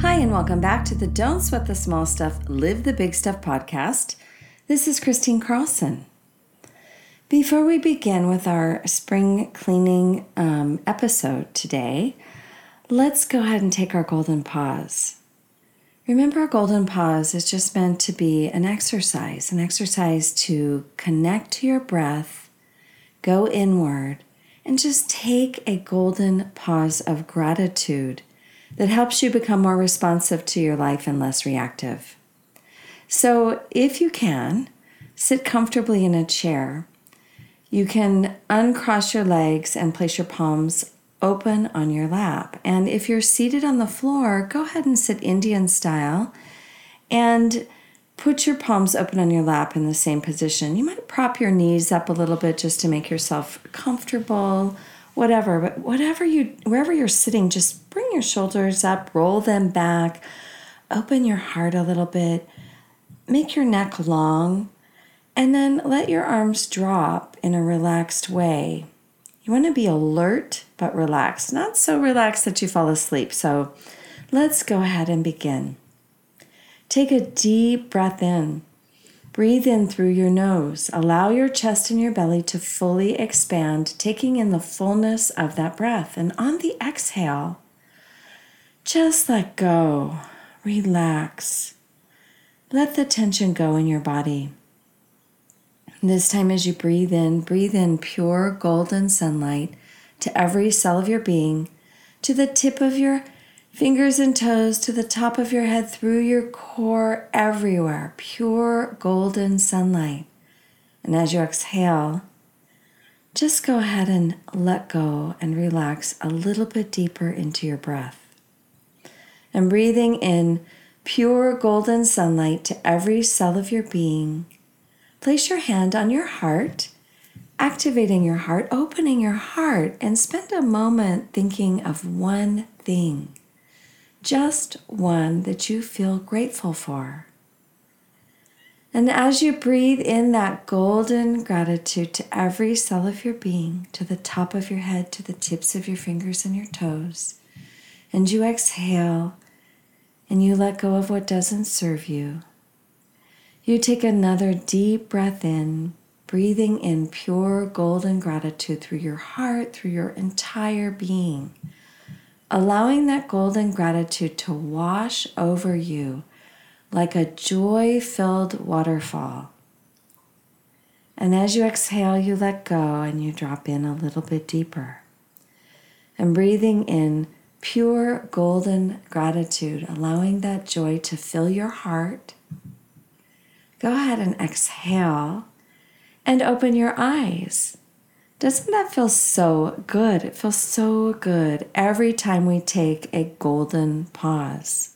Hi, and welcome back to the Don't Sweat the Small Stuff, Live the Big Stuff podcast. This is Kristine Carlson. Before we begin with our spring cleaning um, episode today, let's go ahead and take our golden pause. Remember, our golden pause is just meant to be an exercise, an exercise to connect to your breath, go inward, and just take a golden pause of gratitude that helps you become more responsive to your life and less reactive. So, if you can, sit comfortably in a chair. You can uncross your legs and place your palms open on your lap. And if you're seated on the floor, go ahead and sit Indian style and put your palms open on your lap in the same position. You might prop your knees up a little bit just to make yourself comfortable whatever, but whatever you, wherever you're sitting, just bring your shoulders up, roll them back, open your heart a little bit, make your neck long, and then let your arms drop in a relaxed way. You want to be alert but relaxed, not so relaxed that you fall asleep. So let's go ahead and begin. Take a deep breath in. Breathe in through your nose. Allow your chest and your belly to fully expand, taking in the fullness of that breath. And on the exhale, just let go. Relax. Let the tension go in your body. This time, as you breathe in, breathe in pure golden sunlight to every cell of your being, to the tip of your Fingers and toes to the top of your head, through your core, everywhere. Pure golden sunlight. And as you exhale, just go ahead and let go and relax a little bit deeper into your breath. And breathing in pure golden sunlight to every cell of your being, place your hand on your heart, activating your heart, opening your heart, and spend a moment thinking of one thing just one that you feel grateful for. And as you breathe in that golden gratitude to every cell of your being, to the top of your head, to the tips of your fingers and your toes, and you exhale and you let go of what doesn't serve you, you take another deep breath in, breathing in pure golden gratitude through your heart, through your entire being allowing that golden gratitude to wash over you like a joy filled waterfall. And as you exhale, you let go and you drop in a little bit deeper. And breathing in pure golden gratitude, allowing that joy to fill your heart. Go ahead and exhale and open your eyes. Doesn't that feel so good? It feels so good every time we take a golden pause.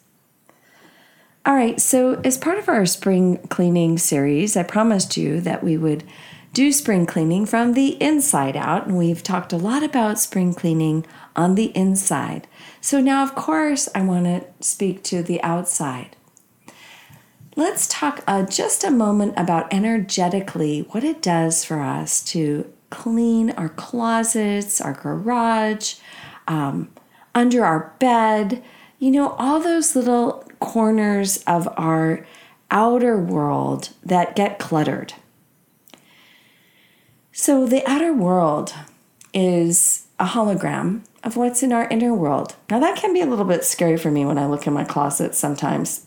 All right, so as part of our spring cleaning series, I promised you that we would do spring cleaning from the inside out, and we've talked a lot about spring cleaning on the inside. So now, of course, I want to speak to the outside. Let's talk uh, just a moment about energetically what it does for us to clean our closets, our garage, um, under our bed, you know, all those little corners of our outer world that get cluttered. So, the outer world is a hologram of what's in our inner world. Now, that can be a little bit scary for me when I look in my closet sometimes.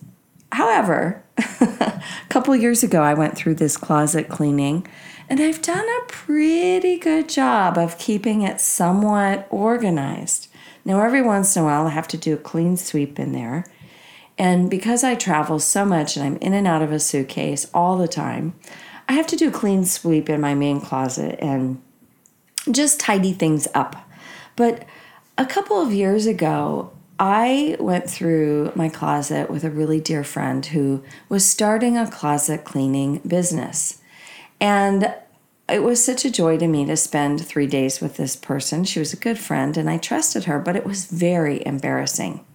However, a couple years ago, I went through this closet cleaning and I've done a pretty good job of keeping it somewhat organized. Now, every once in a while, I have to do a clean sweep in there. And because I travel so much and I'm in and out of a suitcase all the time, I have to do a clean sweep in my main closet and just tidy things up. But a couple of years ago, I went through my closet with a really dear friend who was starting a closet cleaning business. And it was such a joy to me to spend three days with this person. She was a good friend and I trusted her, but it was very embarrassing.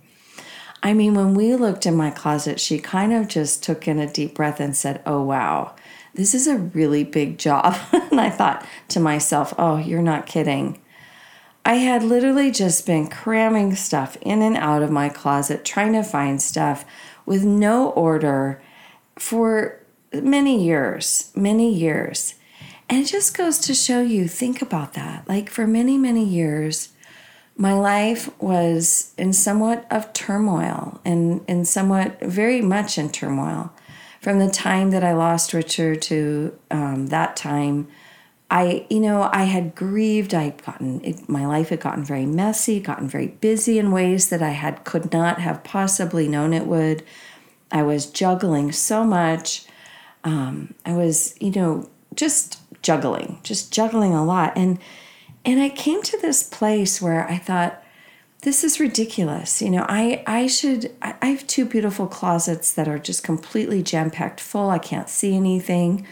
I mean, when we looked in my closet, she kind of just took in a deep breath and said, Oh, wow, this is a really big job. and I thought to myself, Oh, you're not kidding. I had literally just been cramming stuff in and out of my closet, trying to find stuff with no order for many years, many years. And it just goes to show you think about that. Like for many, many years, my life was in somewhat of turmoil and, and somewhat very much in turmoil. From the time that I lost Richard to um, that time, I, you know, I had grieved. I'd gotten it, my life had gotten very messy, gotten very busy in ways that I had could not have possibly known it would. I was juggling so much. Um, I was, you know, just juggling, just juggling a lot, and and I came to this place where I thought, this is ridiculous. You know, I I should. I, I have two beautiful closets that are just completely jam packed full. I can't see anything.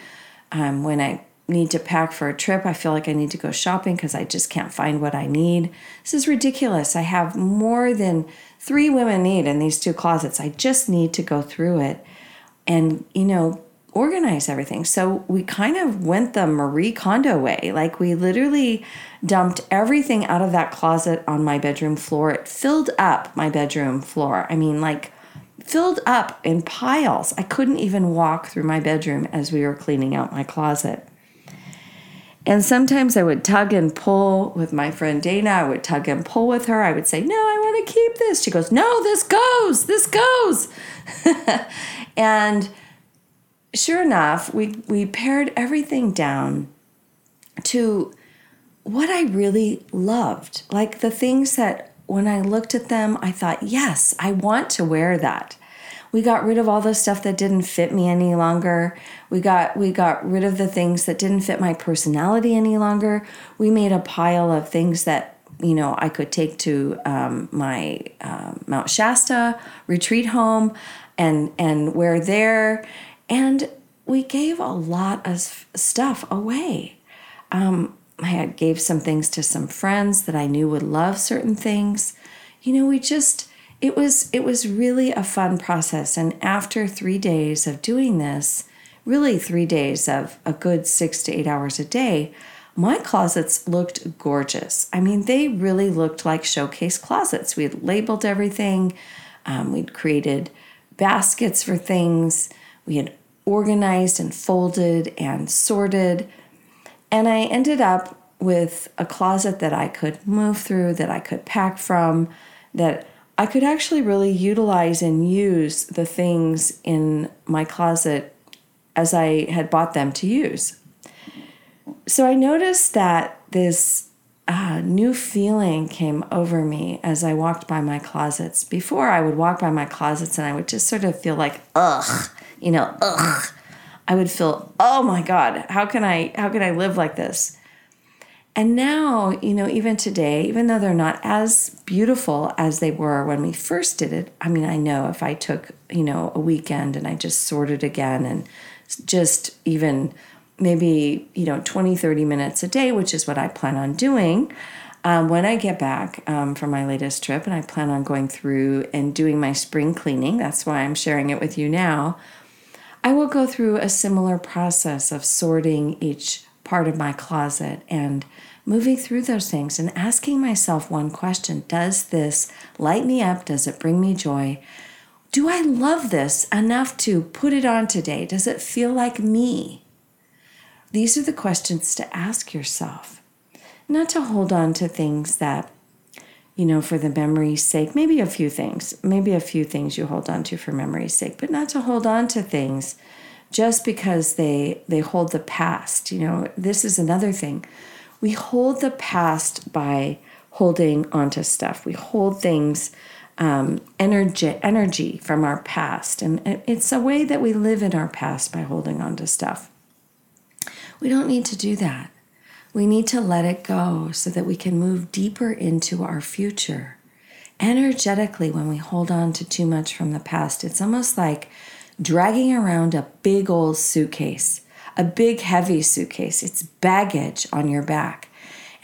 Um, when I need to pack for a trip. I feel like I need to go shopping because I just can't find what I need. This is ridiculous. I have more than three women need in these two closets. I just need to go through it and, you know, organize everything. So we kind of went the Marie Kondo way. Like we literally dumped everything out of that closet on my bedroom floor. It filled up my bedroom floor. I mean, like, filled up in piles. I couldn't even walk through my bedroom as we were cleaning out my closet. And sometimes I would tug and pull with my friend Dana. I would tug and pull with her. I would say, No, I want to keep this. She goes, No, this goes, this goes. and sure enough, we, we pared everything down to what I really loved. Like the things that when I looked at them, I thought, Yes, I want to wear that. We got rid of all the stuff that didn't fit me any longer. We got we got rid of the things that didn't fit my personality any longer. We made a pile of things that you know I could take to um, my uh, Mount Shasta retreat home and and wear there. And we gave a lot of stuff away. Um, I had gave some things to some friends that I knew would love certain things. You know, we just it was it was really a fun process. And after 3 days of doing this really 3 days of a good 6 to 8 hours a day my closets looked gorgeous. I mean they really looked like showcase closets. We had labeled everything. Um, we'd created baskets for things we had organized and folded and sorted and i ended up with a closet that i could move through that i could pack from that I could actually really utilize and use the things in my closet as I had bought them to use. So I noticed that this uh, new feeling came over me as I walked by my closets. Before, I would walk by my closets and I would just sort of feel like, ugh, you know, ugh. I would feel, oh my God, how can I, how can I live like this? And now, you know, even today, even though they're not as beautiful as they were when we first did it, I mean, I know if I took, you know, a weekend and I just sorted again and just even maybe, you know, 20, 30 minutes a day, which is what I plan on doing. Um, when I get back um, from my latest trip, and I plan on going through and doing my spring cleaning, that's why I'm sharing it with you now. I will go through a similar process of sorting each part of my closet and moving through those things and asking myself one question Does this light me up? Does it bring me joy? Do I love this enough to put it on today? Does it feel like me? These are the questions to ask yourself, not to hold on to things that, you know, for the memory's sake, maybe a few things, maybe a few things you hold on to for memory's sake, but not to hold on to things just because they they hold the past. You know, this is another thing we hold the past by holding onto stuff. We hold things, um, energy, energy from our past. And it's a way that we live in our past by holding onto stuff. We don't need to do that. We need to let it go so that we can move deeper into our future energetically, when we hold on to too much from the past, it's almost like dragging around a big old suitcase, a big heavy suitcase. It's baggage on your back.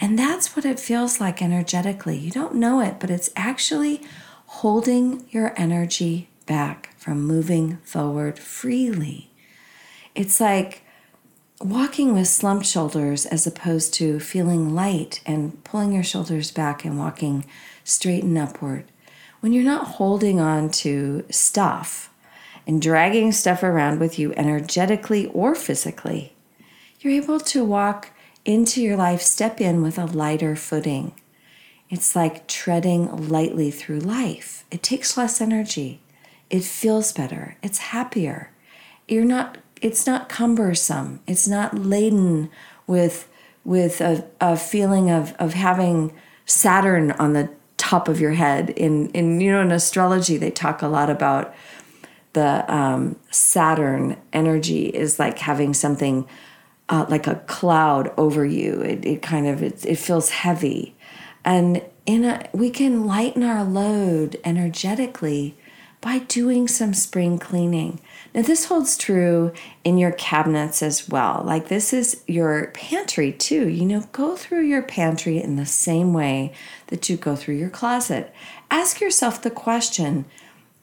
And that's what it feels like energetically. You don't know it, but it's actually holding your energy back from moving forward freely. It's like walking with slumped shoulders as opposed to feeling light and pulling your shoulders back and walking straight and upward. When you're not holding on to stuff and dragging stuff around with you energetically or physically, you're able to walk into your life, step in with a lighter footing. It's like treading lightly through life. It takes less energy. It feels better. It's happier. You're not it's not cumbersome. It's not laden with with a, a feeling of, of having Saturn on the top of your head. In in you know in astrology they talk a lot about the um, Saturn energy is like having something uh, like a cloud over you. It, it kind of it, it feels heavy, and in a we can lighten our load energetically by doing some spring cleaning. Now, this holds true in your cabinets as well. Like, this is your pantry too. You know, go through your pantry in the same way that you go through your closet. Ask yourself the question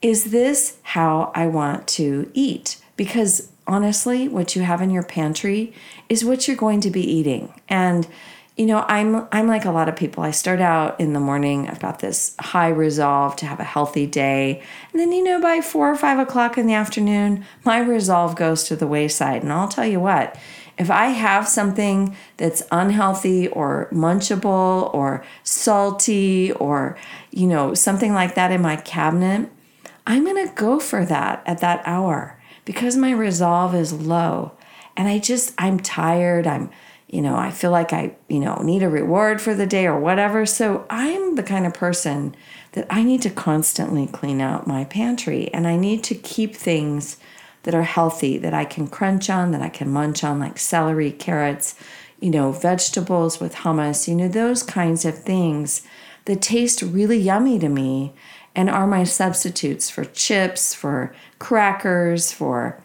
Is this how I want to eat? Because honestly, what you have in your pantry is what you're going to be eating. And you know i'm i'm like a lot of people. I start out in the morning i've got this high resolve to have a healthy day. And then you know by four or five o'clock in the afternoon my resolve goes to the wayside. And i'll tell you what if i have something that's unhealthy or munchable or salty or you know something like that in my cabinet i'm to go for that at that hour because my resolve is low. And i just i'm tired i'm you know, I feel like I, you know, need a reward for the day or whatever. So I'm the kind of person that I need to constantly clean out my pantry and I need to keep things that are healthy that I can crunch on, that I can munch on, like celery, carrots, you know, vegetables with hummus, you know, those kinds of things that taste really yummy to me and are my substitutes for chips, for crackers, for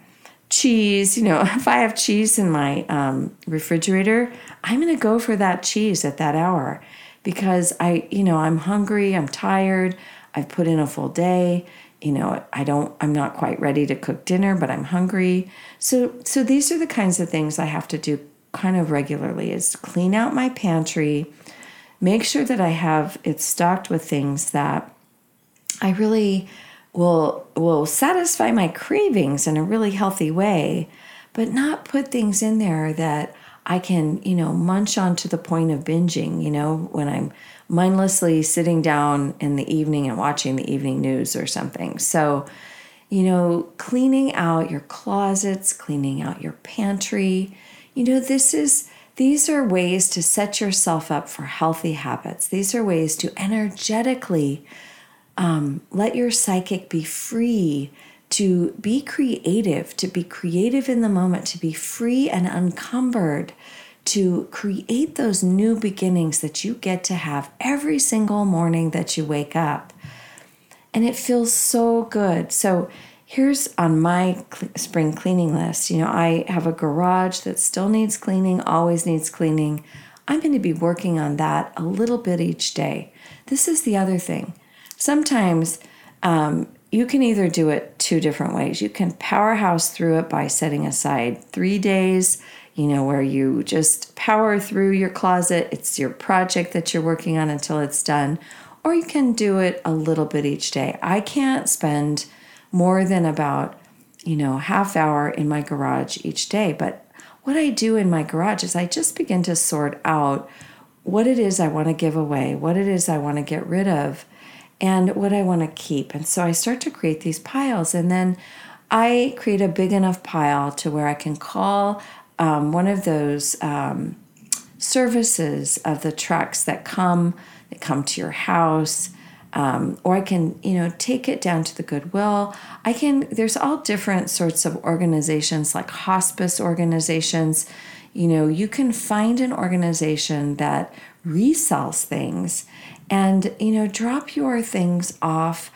cheese, you know, if I have cheese in my um, refrigerator, I'm going to go for that cheese at that hour because I, you know, I'm hungry, I'm tired, I've put in a full day, you know, I don't, I'm not quite ready to cook dinner, but I'm hungry. So, so these are the kinds of things I have to do kind of regularly is clean out my pantry, make sure that I have it stocked with things that I really will will satisfy my cravings in a really healthy way, but not put things in there that I can, you know, munch on to the point of binging, you know, when I'm mindlessly sitting down in the evening and watching the evening news or something. So, you know, cleaning out your closets, cleaning out your pantry, you know, this is these are ways to set yourself up for healthy habits. These are ways to energetically um, let your psychic be free to be creative, to be creative in the moment, to be free and uncumbered, to create those new beginnings that you get to have every single morning that you wake up. And it feels so good. So, here's on my spring cleaning list you know, I have a garage that still needs cleaning, always needs cleaning. I'm going to be working on that a little bit each day. This is the other thing sometimes um, you can either do it two different ways. You can powerhouse through it by setting aside three days, you know, where you just power through your closet. It's your project that you're working on until it's done. Or you can do it a little bit each day. I can't spend more than about, you know, half hour in my garage each day. But what I do in my garage is I just begin to sort out what it is I want to give away, what it is I want to get rid of and what I want to keep. And so I start to create these piles, and then I create a big enough pile to where I can call um, one of those um, services of the trucks that come that come to your house. Um, or I can, you know, take it down to the Goodwill. I can. There's all different sorts of organizations, like hospice organizations. You know, you can find an organization that resells things And, you know, drop your things off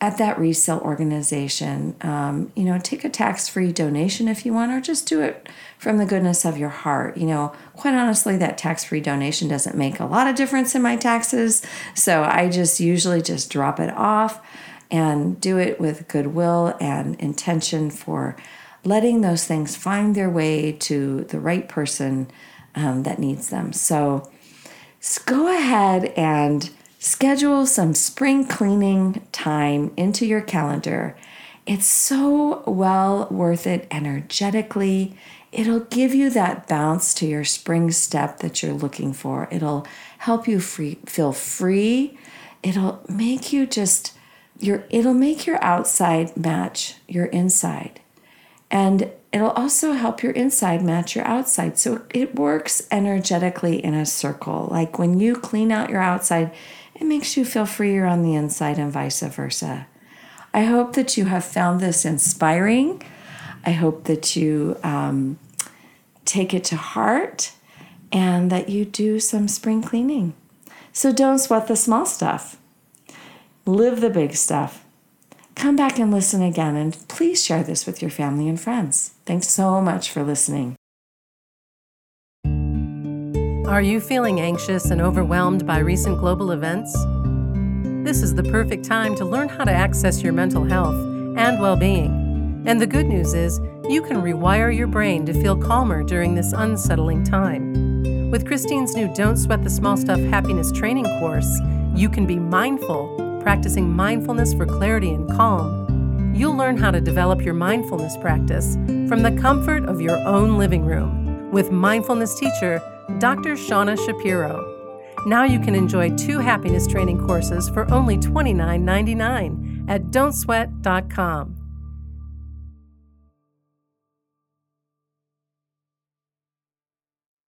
at that resale organization. Um, you know, take a tax free donation if you want, or just do it from the goodness of your heart. You know, quite honestly, that tax free donation doesn't make a lot of difference in my taxes. So I just usually just drop it off and do it with goodwill and intention for letting those things find their way to the right person um, that needs them. So go ahead and schedule some spring cleaning time into your calendar. It's so well worth it energetically. It'll give you that bounce to your spring step that you're looking for. It'll help you free, feel free. It'll make you just your it'll make your outside match your inside. And it'll also help your inside match your outside. So it works energetically in a circle. Like when you clean out your outside, it makes you feel freer on the inside and vice versa. I hope that you have found this inspiring. I hope that you um, take it to heart and that you do some spring cleaning. So don't sweat the small stuff, live the big stuff. Come back and listen again, and please share this with your family and friends. Thanks so much for listening. Are you feeling anxious and overwhelmed by recent global events? This is the perfect time to learn how to access your mental health and well being. And the good news is, you can rewire your brain to feel calmer during this unsettling time. With Kristine's new Don't Sweat the Small Stuff Happiness Training course, you can be mindful, practicing mindfulness for clarity and calm. You'll learn how to develop your mindfulness practice from the comfort of your own living room with mindfulness teacher Dr. Shauna Shapiro. Now you can enjoy two happiness training courses for only $29.99 at don'tsweat.com.